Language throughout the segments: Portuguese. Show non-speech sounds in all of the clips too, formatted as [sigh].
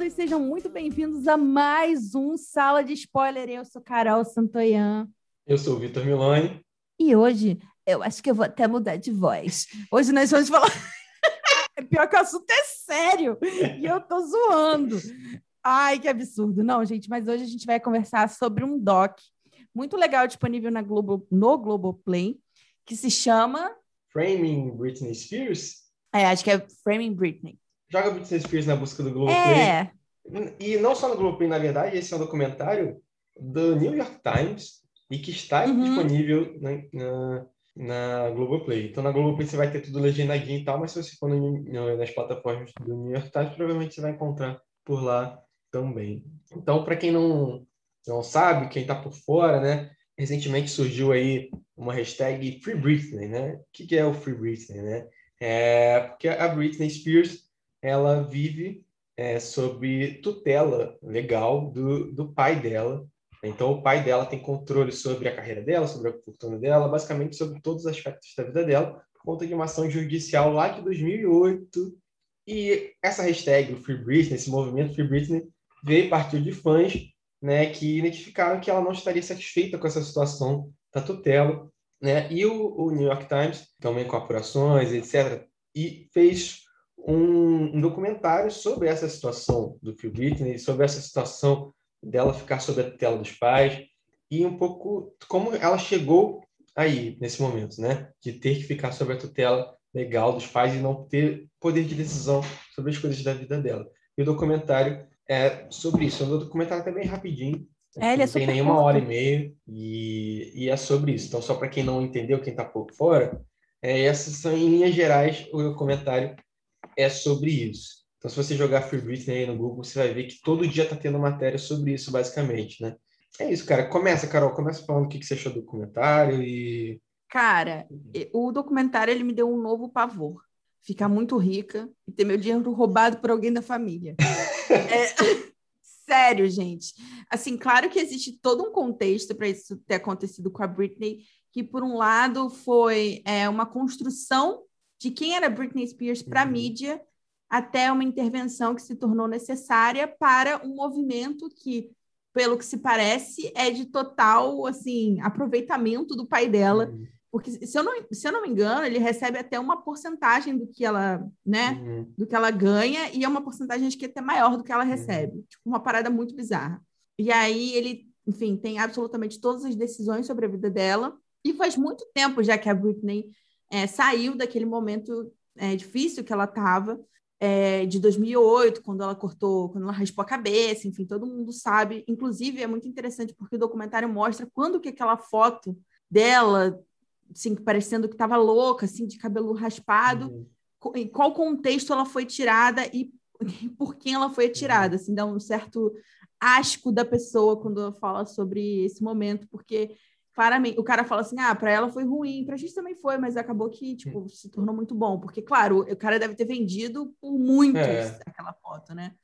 Todos, sejam muito bem-vindos a mais um Sala de Spoiler. Eu sou Carol Santoyan. Eu sou o Vitor Milani. E hoje, eu acho que eu vou até mudar de voz. Hoje nós vamos falar. [laughs] é pior que o assunto é sério e eu tô zoando. Ai, que absurdo. Não, gente, mas hoje a gente vai conversar sobre um doc muito legal disponível na Globo, no Globoplay, que se chama Framing Britney Spears. É, acho que é Framing Britney. Joga Britney Spears na busca do Globoplay. É. E não só no Globoplay, na verdade, esse é um documentário do New York Times e que está uhum. disponível na, na, na Globoplay. Então, na Globoplay você vai ter tudo legendadinho e tal, mas se você for no, nas plataformas do New York Times, provavelmente você vai encontrar por lá também. Então, para quem não, não sabe, quem está por fora, né? Recentemente surgiu aí uma hashtag Free Britney, né? O que, que é o Free Britney, né? É porque a Britney Spears ela vive é, sob tutela legal do, do pai dela. Então, o pai dela tem controle sobre a carreira dela, sobre a fortuna dela, basicamente sobre todos os aspectos da vida dela, por conta de uma ação judicial lá de 2008. E essa hashtag, Free Britney, esse movimento Free Britney, veio partir de fãs né, que identificaram que ela não estaria satisfeita com essa situação da tutela. Né? E o, o New York Times, também com apurações, etc., e fez um, um, documentário sobre essa situação do Phil Britney, sobre essa situação dela ficar sob a tutela dos pais e um pouco como ela chegou aí nesse momento, né, de ter que ficar sob a tutela legal dos pais e não ter poder de decisão sobre as coisas da vida dela. E o documentário é sobre isso. O documentário é bem rapidinho, é, ele é não tem nenhuma hora e meia e, e é sobre isso. Então, só para quem não entendeu, quem está pouco fora, é, essas são, em linhas gerais, o documentário é sobre isso. Então, se você jogar Free Britney aí no Google, você vai ver que todo dia está tendo matéria sobre isso, basicamente, né? É isso, cara. Começa, Carol, começa falando o que, que você achou do documentário e... Cara, o documentário, ele me deu um novo pavor. Ficar muito rica e ter meu dinheiro roubado por alguém da família. [laughs] é... [laughs] Sério, gente. Assim, claro que existe todo um contexto para isso ter acontecido com a Britney, que por um lado foi é, uma construção de quem era Britney Spears para a uhum. mídia, até uma intervenção que se tornou necessária para um movimento que, pelo que se parece, é de total assim aproveitamento do pai dela. Uhum. Porque, se eu, não, se eu não me engano, ele recebe até uma porcentagem do que ela, né, uhum. do que ela ganha, e é uma porcentagem acho que até maior do que ela recebe. Uhum. Tipo, uma parada muito bizarra. E aí ele, enfim, tem absolutamente todas as decisões sobre a vida dela. E faz muito tempo já que a Britney é, saiu daquele momento é, difícil que ela estava, é, de 2008, quando ela cortou, quando ela raspou a cabeça, enfim, todo mundo sabe. Inclusive, é muito interessante porque o documentário mostra quando que aquela foto dela, assim, parecendo que estava louca, assim, de cabelo raspado, uhum. em qual contexto ela foi tirada e por quem ela foi tirada, uhum. assim, dá um certo asco da pessoa quando ela fala sobre esse momento, porque claramente, o cara fala assim, ah, para ela foi ruim, para a gente também foi, mas acabou que, tipo, se tornou muito bom, porque, claro, o cara deve ter vendido por muito é. aquela foto, né?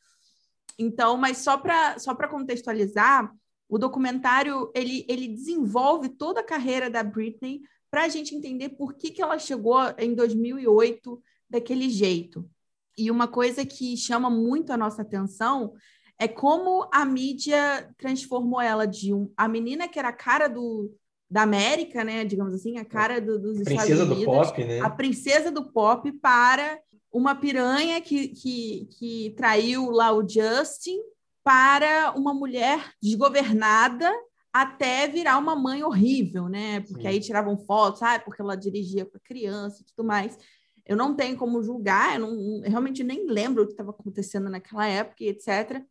Então, mas só para só para contextualizar, o documentário, ele, ele desenvolve toda a carreira da Britney para a gente entender por que, que ela chegou em 2008 daquele jeito. E uma coisa que chama muito a nossa atenção é como a mídia transformou ela de um, a menina que era a cara do, da América, né, digamos assim, a cara do, dos princesa Estados Unidos, do pop, né? a princesa do pop para uma piranha que, que, que traiu lá o Justin para uma mulher desgovernada até virar uma mãe horrível, né? Porque Sim. aí tiravam fotos, sabe? Porque ela dirigia para criança e tudo mais. Eu não tenho como julgar, eu, não, eu realmente nem lembro o que estava acontecendo naquela época, etc.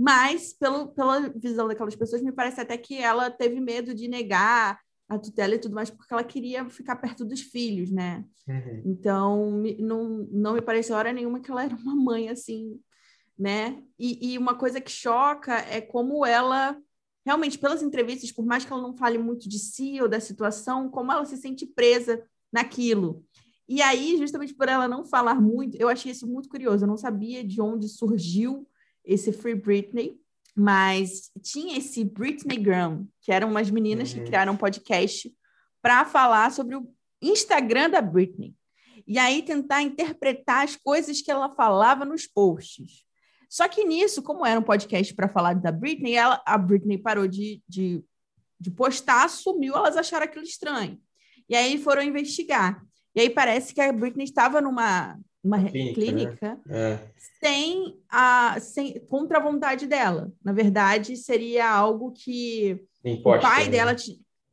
Mas, pelo, pela visão daquelas pessoas, me parece até que ela teve medo de negar a tutela e tudo mais, porque ela queria ficar perto dos filhos, né? Uhum. Então, não, não me pareceu hora nenhuma que ela era uma mãe assim, né? E, e uma coisa que choca é como ela, realmente, pelas entrevistas, por mais que ela não fale muito de si ou da situação, como ela se sente presa naquilo. E aí, justamente por ela não falar muito, eu achei isso muito curioso. Eu não sabia de onde surgiu esse Free Britney, mas tinha esse Britney Graham, que eram umas meninas uhum. que criaram um podcast para falar sobre o Instagram da Britney. e aí tentar interpretar as coisas que ela falava nos posts. Só que nisso, como era um podcast para falar da Britney, ela, a Britney parou de, de, de postar, sumiu, elas acharam aquilo estranho. E aí foram investigar. E aí parece que a Britney estava numa, uma clínica, clínica né? é. sem a sem contra a vontade dela. Na verdade, seria algo que Imposta, o pai né? dela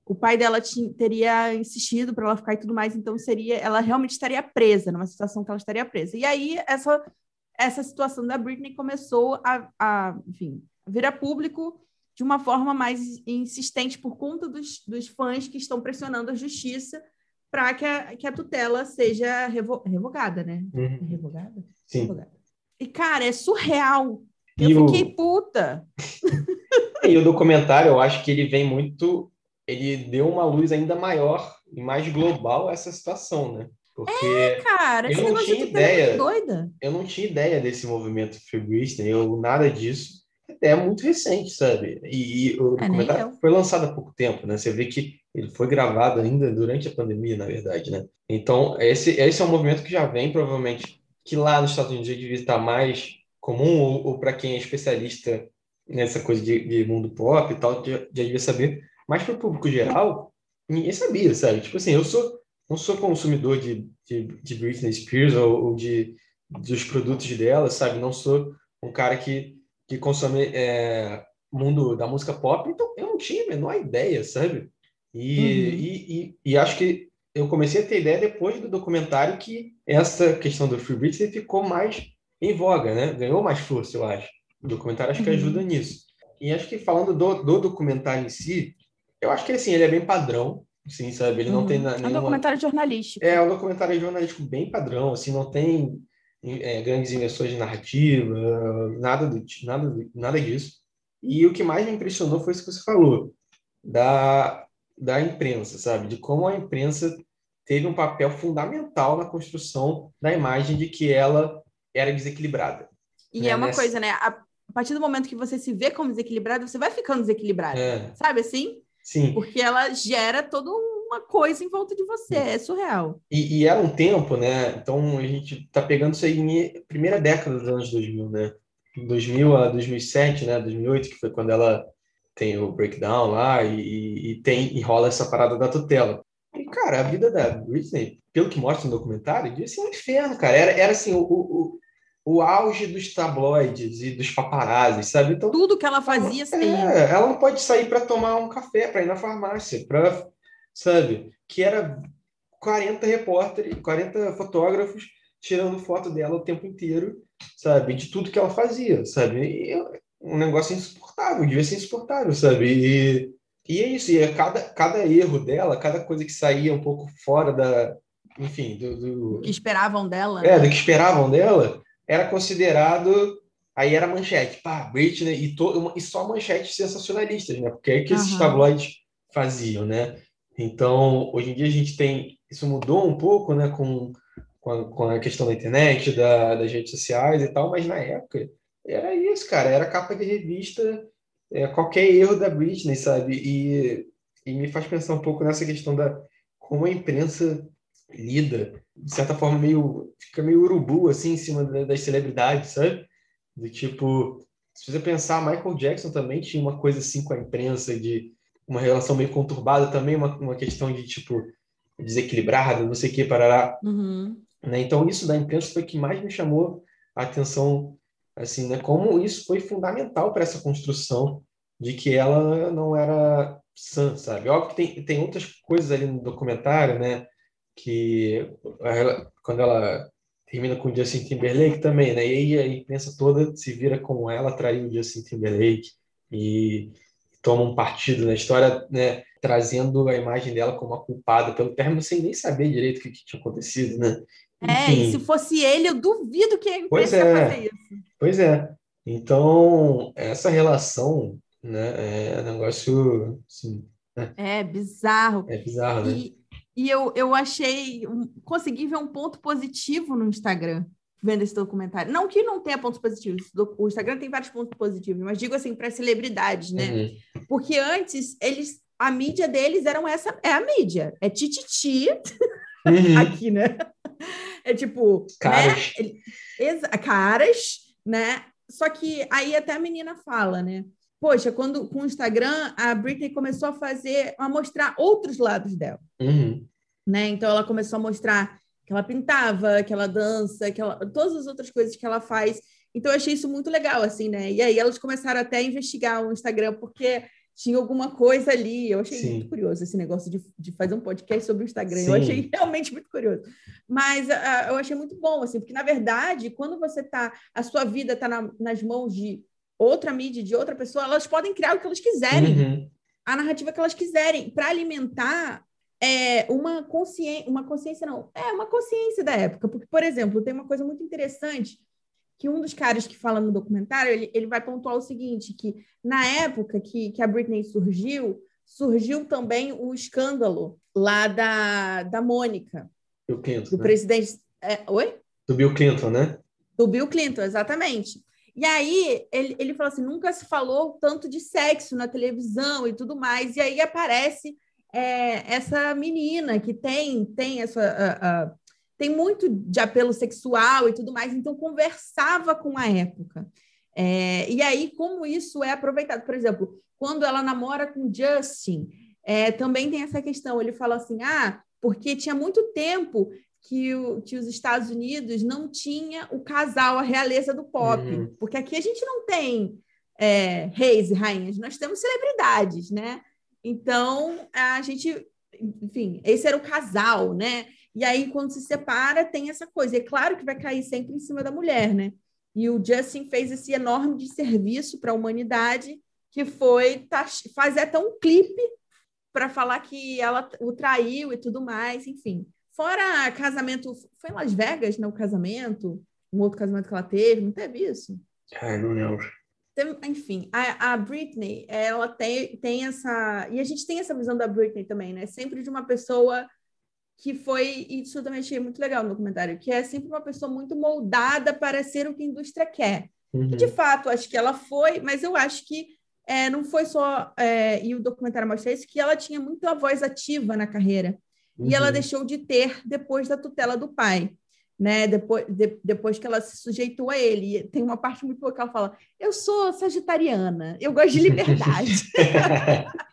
o pai dela teria insistido para ela ficar e tudo mais, então seria ela realmente estaria presa, numa situação que ela estaria presa. E aí essa essa situação da Britney começou a, a enfim, vir a público de uma forma mais insistente por conta dos, dos fãs que estão pressionando a justiça para que a, que a tutela seja revo, revogada, né? Uhum. Revogada? Sim. Revogada. E, cara, é surreal. Eu e fiquei o... puta. [laughs] e o documentário, eu acho que ele vem muito. Ele deu uma luz ainda maior e mais global a essa situação, né? Porque é, cara, eu não tinha ideia. Doida. Eu não tinha ideia desse movimento Free Britney, eu nada disso. É muito recente, sabe? E, e o é, documentário foi lançado há pouco tempo, né? Você vê que ele foi gravado ainda durante a pandemia, na verdade, né? Então, esse, esse é um movimento que já vem, provavelmente, que lá nos Estados Unidos devia estar mais comum, ou, ou para quem é especialista nessa coisa de, de mundo pop e tal, já, já devia saber. Mas para o público geral, ninguém sabia, sabe? Tipo assim, eu sou não sou consumidor de, de, de Britney Spears ou, ou, de dos produtos dela, sabe? Não sou um cara que, que consome é, mundo da música pop, então eu não tinha a menor ideia, sabe? E, uhum. e, e, e, acho que eu comecei a ter ideia depois do documentário que essa questão do Free Britney ficou mais em voga, né? Ganhou mais força, eu acho. O documentário acho que uhum. ajuda nisso. E acho que falando do, do documentário em si, eu acho que assim, ele é bem padrão, sim, sabe? Ele uhum. não tem nenhuma... É um documentário jornalístico. É, um documentário jornalístico bem padrão, assim, não tem é, grandes invenções de narrativa, nada, do, nada, nada disso. E o que mais me impressionou foi isso que você falou, da, da imprensa, sabe? De como a imprensa teve um papel fundamental na construção da imagem de que ela era desequilibrada. E né? é uma Nessa... coisa, né? A, partir do momento que você se vê como desequilibrada, você vai ficando desequilibrada, é. sabe assim? Sim. Porque ela gera toda uma coisa em volta de você, é surreal. E, e era um tempo, né? Então a gente tá pegando isso aí em primeira década dos anos 2000, né? 2000 a 2007, né? 2008, que foi quando ela tem o breakdown lá e, e tem e rola essa parada da tutela. E, cara, a vida da Britney, pelo que mostra no documentário, devia ser um inferno, cara. Era, era assim, o, o, o auge dos tabloides e dos paparazzi, sabe? Então, Tudo que ela fazia, ela, é, ela não pode sair para tomar um café, para ir na farmácia, para, sabe? Que era 40 repórteres, 40 fotógrafos tirando foto dela o tempo inteiro, sabe? De tudo que ela fazia, sabe? E, um negócio insuportável, devia ser insuportável, sabe? E, e é isso, e é cada, cada erro dela, cada coisa que saía um pouco fora da, enfim, do... do que esperavam dela. É, né? do que esperavam dela, era considerado, aí era manchete, pá, Britney, e, to, e só manchetes sensacionalistas, né? Porque é que esses uhum. tabloides faziam, né? Então, hoje em dia a gente tem, isso mudou um pouco, né, com, com, a, com a questão da internet, da, das redes sociais e tal, mas na época era isso, cara. Era capa de revista, é, qualquer erro da Britney, sabe? E, e me faz pensar um pouco nessa questão da como a imprensa lida, de certa forma, meio fica meio urubu, assim, em cima das celebridades, sabe? Do tipo, se você pensar, Michael Jackson também tinha uma coisa assim com a imprensa, de uma relação meio conturbada também, uma, uma questão de, tipo, desequilibrada, não sei o que, parará. Uhum. Né? Então, isso da imprensa foi o que mais me chamou a atenção assim, né? Como isso foi fundamental para essa construção de que ela não era sã, sabe? Óbvio que tem, tem outras coisas ali no documentário, né? Que ela, quando ela termina com o Justin Timberlake também, né? E aí a imprensa toda se vira como ela traiu o Justin Timberlake e toma um partido na história, né? Trazendo a imagem dela como a culpada pelo término sem nem saber direito o que, que tinha acontecido, né? É, e se fosse ele, eu duvido que a imprensa é, fazer isso. Pois é. Então, essa relação, né, é um negócio, assim, né? É bizarro. É bizarro, né? E, e eu, eu achei, consegui ver um ponto positivo no Instagram, vendo esse documentário. Não que não tenha pontos positivos, o Instagram tem vários pontos positivos, mas digo assim, para celebridades, né? Uhum. Porque antes, eles, a mídia deles eram essa, é a mídia, é tititi, uhum. [laughs] aqui, né? é tipo. Caras. Né? Caras, né? Só que aí até a menina fala, né? Poxa, quando com o Instagram, a Britney começou a fazer, a mostrar outros lados dela. Uhum. Né? Então ela começou a mostrar que ela pintava, que ela dança, que ela, todas as outras coisas que ela faz. Então eu achei isso muito legal, assim, né? E aí elas começaram até a investigar o Instagram, porque tinha alguma coisa ali. Eu achei Sim. muito curioso esse negócio de, de fazer um podcast sobre o Instagram. Sim. Eu achei [laughs] realmente muito curioso. Mas uh, eu achei muito bom, assim, porque, na verdade, quando você tá, a sua vida está na, nas mãos de outra mídia, de outra pessoa, elas podem criar o que elas quiserem. Uhum. A narrativa que elas quiserem, para alimentar é, uma consciência, uma consciência não, é uma consciência da época. Porque, por exemplo, tem uma coisa muito interessante que um dos caras que fala no documentário, ele, ele vai pontuar o seguinte, que na época que, que a Britney surgiu, surgiu também o escândalo lá da, da Mônica. Bill Clinton, do né? presidente... É, oi? Do Bill Clinton, né? Do Bill Clinton, exatamente. E aí ele, ele falou assim, nunca se falou tanto de sexo na televisão e tudo mais. E aí aparece é, essa menina que tem, tem essa tem muito de apelo sexual e tudo mais, então conversava com a época. É, e aí, como isso é aproveitado? Por exemplo, quando ela namora com Justin, é, também tem essa questão. Ele fala assim: ah, porque tinha muito tempo que, o, que os Estados Unidos não tinha o casal, a realeza do pop. Uhum. Porque aqui a gente não tem é, reis e rainhas, nós temos celebridades, né? Então, a gente, enfim, esse era o casal, né? E aí, quando se separa, tem essa coisa. E é claro que vai cair sempre em cima da mulher, né? E o Justin fez esse enorme serviço para a humanidade, que foi fazer até um clipe para falar que ela o traiu e tudo mais, enfim. Fora casamento, foi em Las Vegas, né? O casamento, um outro casamento que ela teve, não teve isso? Ah, não lembro. Enfim, a, a Britney, ela tem, tem essa. E a gente tem essa visão da Britney também, né? Sempre de uma pessoa que foi, isso eu também achei muito legal no documentário, que é sempre uma pessoa muito moldada para ser o que a indústria quer. Uhum. E de fato, acho que ela foi, mas eu acho que é, não foi só, é, e o documentário mostra isso, que ela tinha muita voz ativa na carreira. Uhum. E ela uhum. deixou de ter depois da tutela do pai. Né, depois, de, depois que ela se sujeitou a ele. Tem uma parte muito boa que ela fala: Eu sou sagitariana, eu gosto de liberdade. [laughs]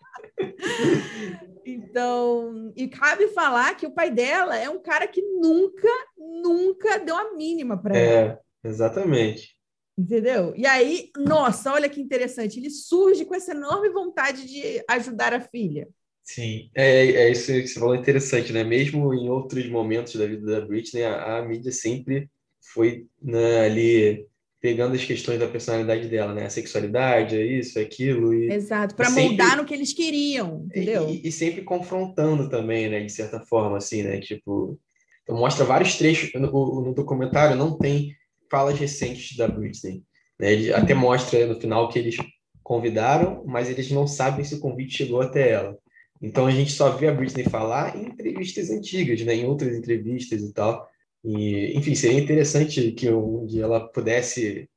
Então, e cabe falar que o pai dela é um cara que nunca, nunca deu a mínima para é, ela. É, exatamente. Entendeu? E aí, nossa, olha que interessante, ele surge com essa enorme vontade de ajudar a filha. Sim, é, é isso que você falou interessante, né? Mesmo em outros momentos da vida da Britney, a, a mídia sempre foi né, ali pegando as questões da personalidade dela, né? A sexualidade, é isso, é aquilo. E, Exato, para moldar no que eles queriam, entendeu? E, e, sempre confrontando também, né? De certa forma, assim, né? Tipo, então mostra vários trechos. No, no documentário não tem falas recentes da Britney. Né? Ele até mostra no final que eles convidaram, mas eles não sabem se o convite chegou até ela. Então a gente só vê a Britney falar em entrevistas antigas, né? Em outras entrevistas e tal. E, enfim, seria interessante que um dia ela pudesse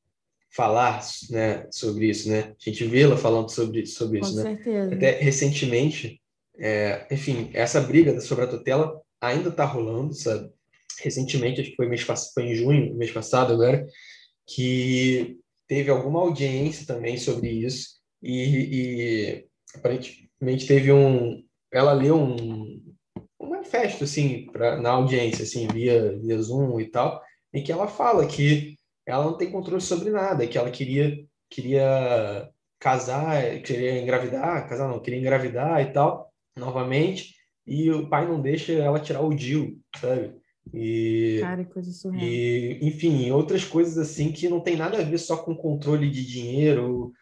falar né, sobre isso, né? A gente vê-la falando sobre, sobre isso, Com né? Certeza. Até recentemente, é, enfim, essa briga sobre a tutela ainda está rolando, sabe? Recentemente, acho que foi, mês, foi em junho, mês passado agora, que teve alguma audiência também sobre isso e, e aparentemente teve um... Ela leu um, manifesto, assim, pra, na audiência, assim, via, via Zoom e tal, em que ela fala que ela não tem controle sobre nada, que ela queria, queria casar, queria engravidar, casar não, queria engravidar e tal, novamente, e o pai não deixa ela tirar o DIU, sabe? E, Cara, coisa surreal. E, enfim, outras coisas assim que não tem nada a ver só com controle de dinheiro,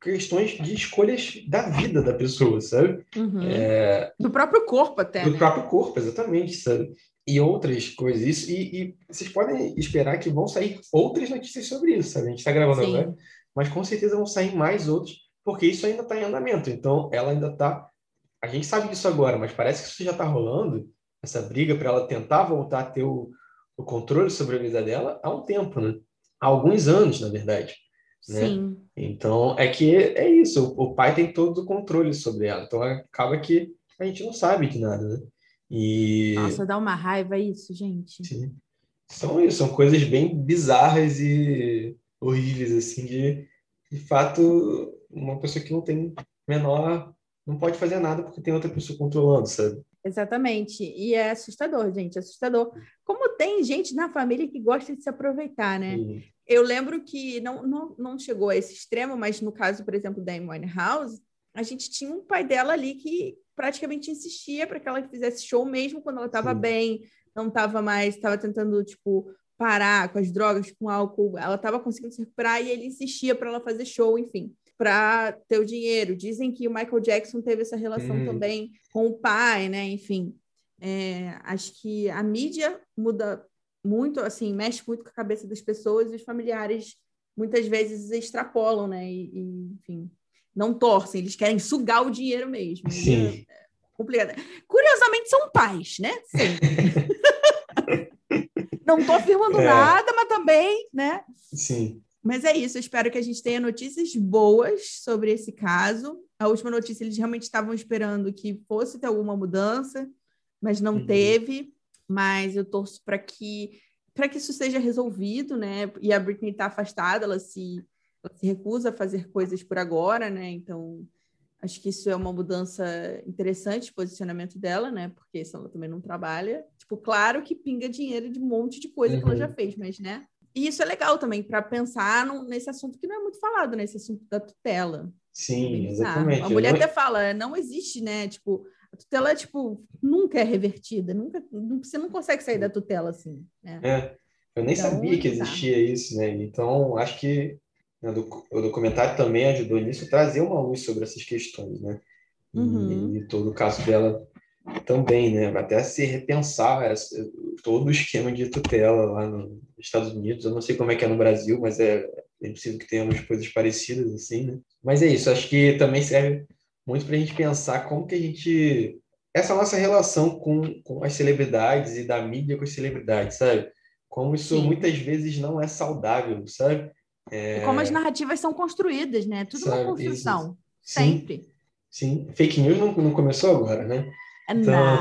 questões de escolhas da vida da pessoa, sabe? Uhum. É... Do próprio corpo até. Do né? próprio corpo, exatamente, sabe? E outras coisas, isso. E, e, vocês podem esperar que vão sair outras notícias sobre isso, sabe? A gente está gravando Sim. agora, mas com certeza vão sair mais outros, porque isso ainda está em andamento. Então, ela ainda está. A gente sabe disso agora, mas parece que isso já está rolando, essa briga para ela tentar voltar a ter o, o controle sobre a vida dela há um tempo, né? Há alguns anos, na verdade. Né? Sim. Então, é que é isso, o pai tem todo o controle sobre ela, então acaba que a gente não sabe de nada, né? E... Nossa, dá uma raiva isso, gente. Sim. São isso, são coisas bem bizarras e horríveis, assim, de, de fato, uma pessoa que não tem menor, não pode fazer nada porque tem outra pessoa controlando, sabe? Exatamente. E é assustador, gente, assustador. Como tem gente na família que gosta de se aproveitar, né? Sim. Eu lembro que não, não, não chegou a esse extremo, mas no caso, por exemplo, da Amy House, a gente tinha um pai dela ali que praticamente insistia para que ela fizesse show mesmo quando ela estava bem, não estava mais, estava tentando, tipo, parar com as drogas, com álcool, ela estava conseguindo se recuperar e ele insistia para ela fazer show, enfim para ter o dinheiro. Dizem que o Michael Jackson teve essa relação hum. também com o pai, né? Enfim, é, acho que a mídia muda muito, assim, mexe muito com a cabeça das pessoas e os familiares muitas vezes extrapolam, né? E, e enfim, não torcem, eles querem sugar o dinheiro mesmo. Sim. É complicado. Curiosamente, são pais, né? [laughs] Não estou afirmando é. nada, mas também, né? Sim. Mas é isso, eu espero que a gente tenha notícias boas sobre esse caso. A última notícia, eles realmente estavam esperando que fosse ter alguma mudança, mas não uhum. teve. Mas eu torço para que para que isso seja resolvido, né? E a Britney está afastada, ela se, ela se recusa a fazer coisas por agora, né? Então, acho que isso é uma mudança interessante de posicionamento dela, né? Porque se ela também não trabalha, tipo, claro que pinga dinheiro de um monte de coisa uhum. que ela já uhum. fez, mas, né? E isso é legal também para pensar no, nesse assunto que não é muito falado, nesse assunto da tutela. Sim, exatamente. A mulher até fala, não existe, né? Tipo, tutela, tipo, nunca é revertida, nunca, você não consegue sair da tutela assim. Né? É, eu nem então, sabia que existia tá. isso, né? Então, acho que né, o documentário também ajudou nisso, trazer uma luz sobre essas questões, né? Uhum. E, e todo o caso dela também, né? Até se repensar essa, todo o esquema de tutela lá nos Estados Unidos. Eu não sei como é que é no Brasil, mas é, é possível que tenhamos coisas parecidas assim, né? Mas é isso. Acho que também serve muito para a gente pensar como que a gente essa nossa relação com, com as celebridades e da mídia com as celebridades, sabe? Como isso Sim. muitas vezes não é saudável, sabe? É... E como as narrativas são construídas, né? Tudo sabe? uma construção, sempre. Sim, fake news não, não começou agora, né? Então,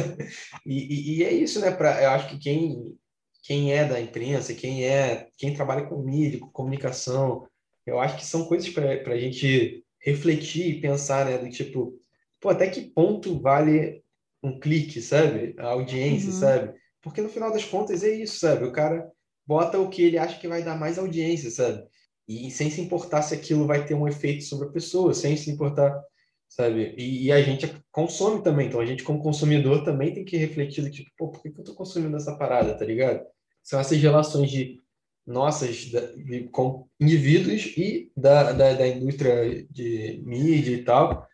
[laughs] e, e, é isso, né? Pra, eu acho que quem, quem é da imprensa, quem é quem trabalha com mídia, com comunicação, eu acho que são coisas para a gente refletir e pensar, né? Do tipo, pô, até que ponto vale um clique, sabe? A audiência, uhum. sabe? Porque no final das contas é isso, sabe? O cara bota o que ele acha que vai dar mais audiência, sabe? E sem se importar se aquilo vai ter um efeito sobre a pessoa, sem se importar sabe? E, e, a gente consome também, então a gente como consumidor também tem que refletir do tipo, pô, por que, que eu tô consumindo essa parada, tá ligado? São essas relações de nossas de, com indivíduos e da, da, da, indústria de mídia e tal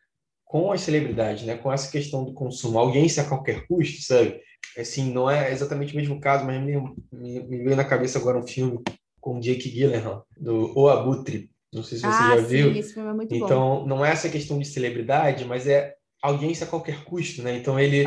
com as celebridades, né? Com essa questão do consumo, audiência a qualquer custo, sabe? Assim, não é exatamente o mesmo caso, mas me, me, me veio na cabeça agora um filme com Jake Gyllenhaal, do O Abutre, não sei se você ah, já sim, viu. Esse filme é muito então, bom. não é essa questão de celebridade, mas é audiência a qualquer custo, né? Então ele,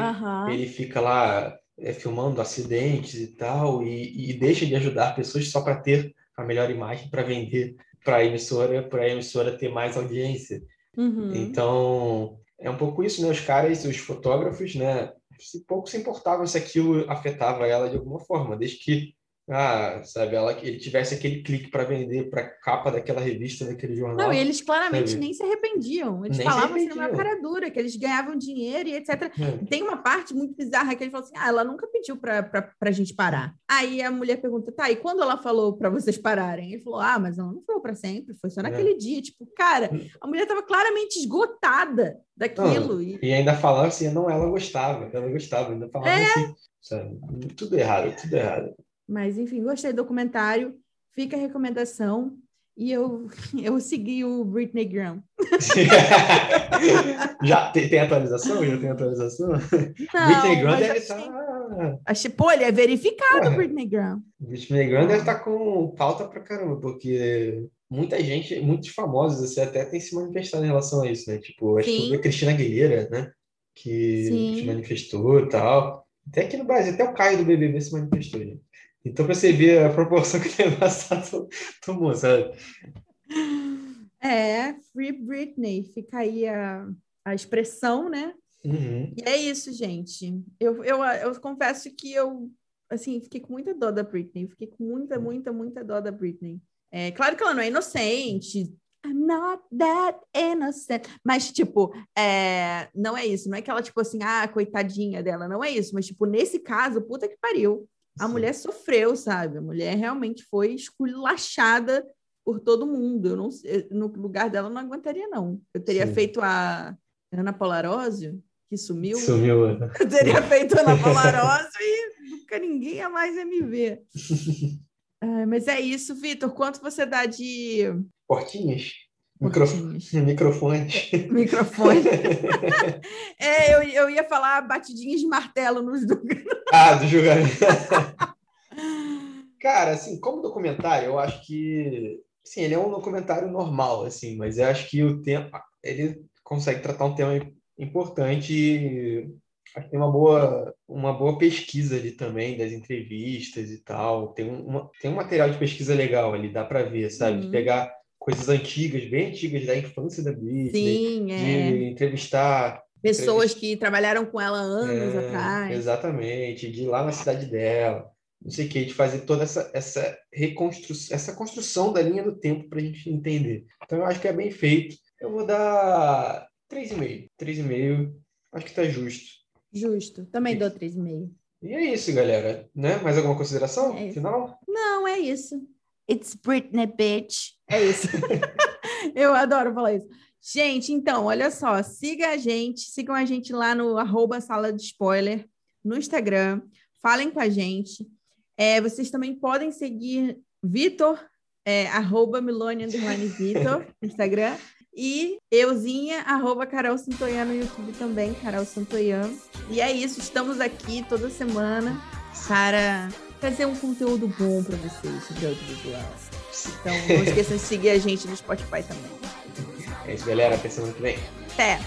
ele fica lá é, filmando acidentes e tal, e, e deixa de ajudar pessoas só para ter a melhor imagem para vender para a emissora, para a emissora ter mais audiência. Uhum. Então, é um pouco isso, né? Os caras, os fotógrafos, né? Se pouco se importavam se aquilo afetava ela de alguma forma, desde que ah, sabe, ela, ele tivesse aquele clique para vender para capa daquela revista, daquele jornal. Não, e eles claramente sabe? nem se arrependiam. Eles nem falavam assim numa cara dura, que eles ganhavam dinheiro e etc. É. Tem uma parte muito bizarra que eles falam assim: ah, ela nunca pediu para a gente parar. Aí a mulher pergunta: tá, e quando ela falou para vocês pararem? Ele falou: ah, mas ela não falou para sempre, foi só naquele é. dia. Tipo, cara, hum. a mulher estava claramente esgotada daquilo. Não, e... e... ainda falava assim: não, ela gostava, ela gostava, ainda falava é. assim. Sabe? Tudo errado, tudo errado. Mas, enfim, gostei do documentário. Fica a recomendação. E eu, [laughs] eu segui o Britney Graham. [laughs] Já tem, tem, atualização? Já tem atualização? Não, Britney Graham deve estar. Tá... Achei, pô, ele é verificado, é, Britney Graham. Britney Graham deve estar tá com pauta pra caramba, porque muita gente, muitos famosos assim, até tem se manifestado em relação a isso, né? Tipo, acho Sim. que a Cristina Aguilera, né? Que Sim. se manifestou e tal. Até aqui no Brasil, até o Caio do BBB se manifestou, gente. Então, para você ver a proporção que o negócio tomou, sabe? É, Free Britney, fica aí a, a expressão, né? Uhum. E é isso, gente. Eu, eu, eu confesso que eu, assim, fiquei com muita dó da Britney. Fiquei com muita, muita, muita dó da Britney. É claro que ela não é inocente. I'm not that innocent. Mas, tipo, é, não é isso. Não é que ela, tipo assim, ah, coitadinha dela. Não é isso. Mas, tipo, nesse caso, puta que pariu. A Sim. mulher sofreu, sabe? A mulher realmente foi esculachada por todo mundo. Eu não, no lugar dela, eu não aguentaria, não. Eu teria Sim. feito a Ana Polarósio, que sumiu. Sumiu. [laughs] Eu teria feito Ana Polarósio e nunca ninguém ia mais me ver. ah, [laughs] mas é isso, Vitor. Quanto você dá de. Portinhas? [laughs] Microfones. Microfones. Microfone. [laughs] é, eu, eu ia falar batidinhas de martelo nos [laughs] do. ah, do julgamento. Cara, assim, como documentário, eu acho que Sim, ele é um documentário normal, assim, mas eu acho que o tempo ele consegue tratar um tema importante e acho que tem uma boa, uma boa pesquisa ali também das entrevistas e tal. Tem, uma, tem um material de pesquisa legal ali, dá para ver, sabe? Uhum. De pegar coisas antigas, bem antigas da infância da Britney, Sim, é. de entrevistar pessoas entrevist... que trabalharam com ela anos é, atrás. Exatamente, de ir lá na cidade dela não sei o que, de fazer toda essa, essa reconstrução, essa construção da linha do tempo para a gente entender. Então eu acho que é bem feito. Eu vou dar 3,5. 3,5, acho que está justo. Justo, também dou 3,5. E é isso, galera. Né? Mais alguma consideração é final? Não, é isso. It's Britney, bitch. É isso. [laughs] eu adoro falar isso. Gente, então, olha só, siga a gente, sigam a gente lá no arroba sala de spoiler no Instagram, falem com a gente. É, vocês também podem seguir Vitor, é, arroba Milone Vitor, no [laughs] Instagram. E euzinha, arroba Carol Santoyan no YouTube também, Carol Santoyan. E é isso, estamos aqui toda semana para fazer um conteúdo bom para vocês sobre audiovisual. Então, não esqueçam de seguir a gente no Spotify também. É isso, galera. Até semana que vem. Até!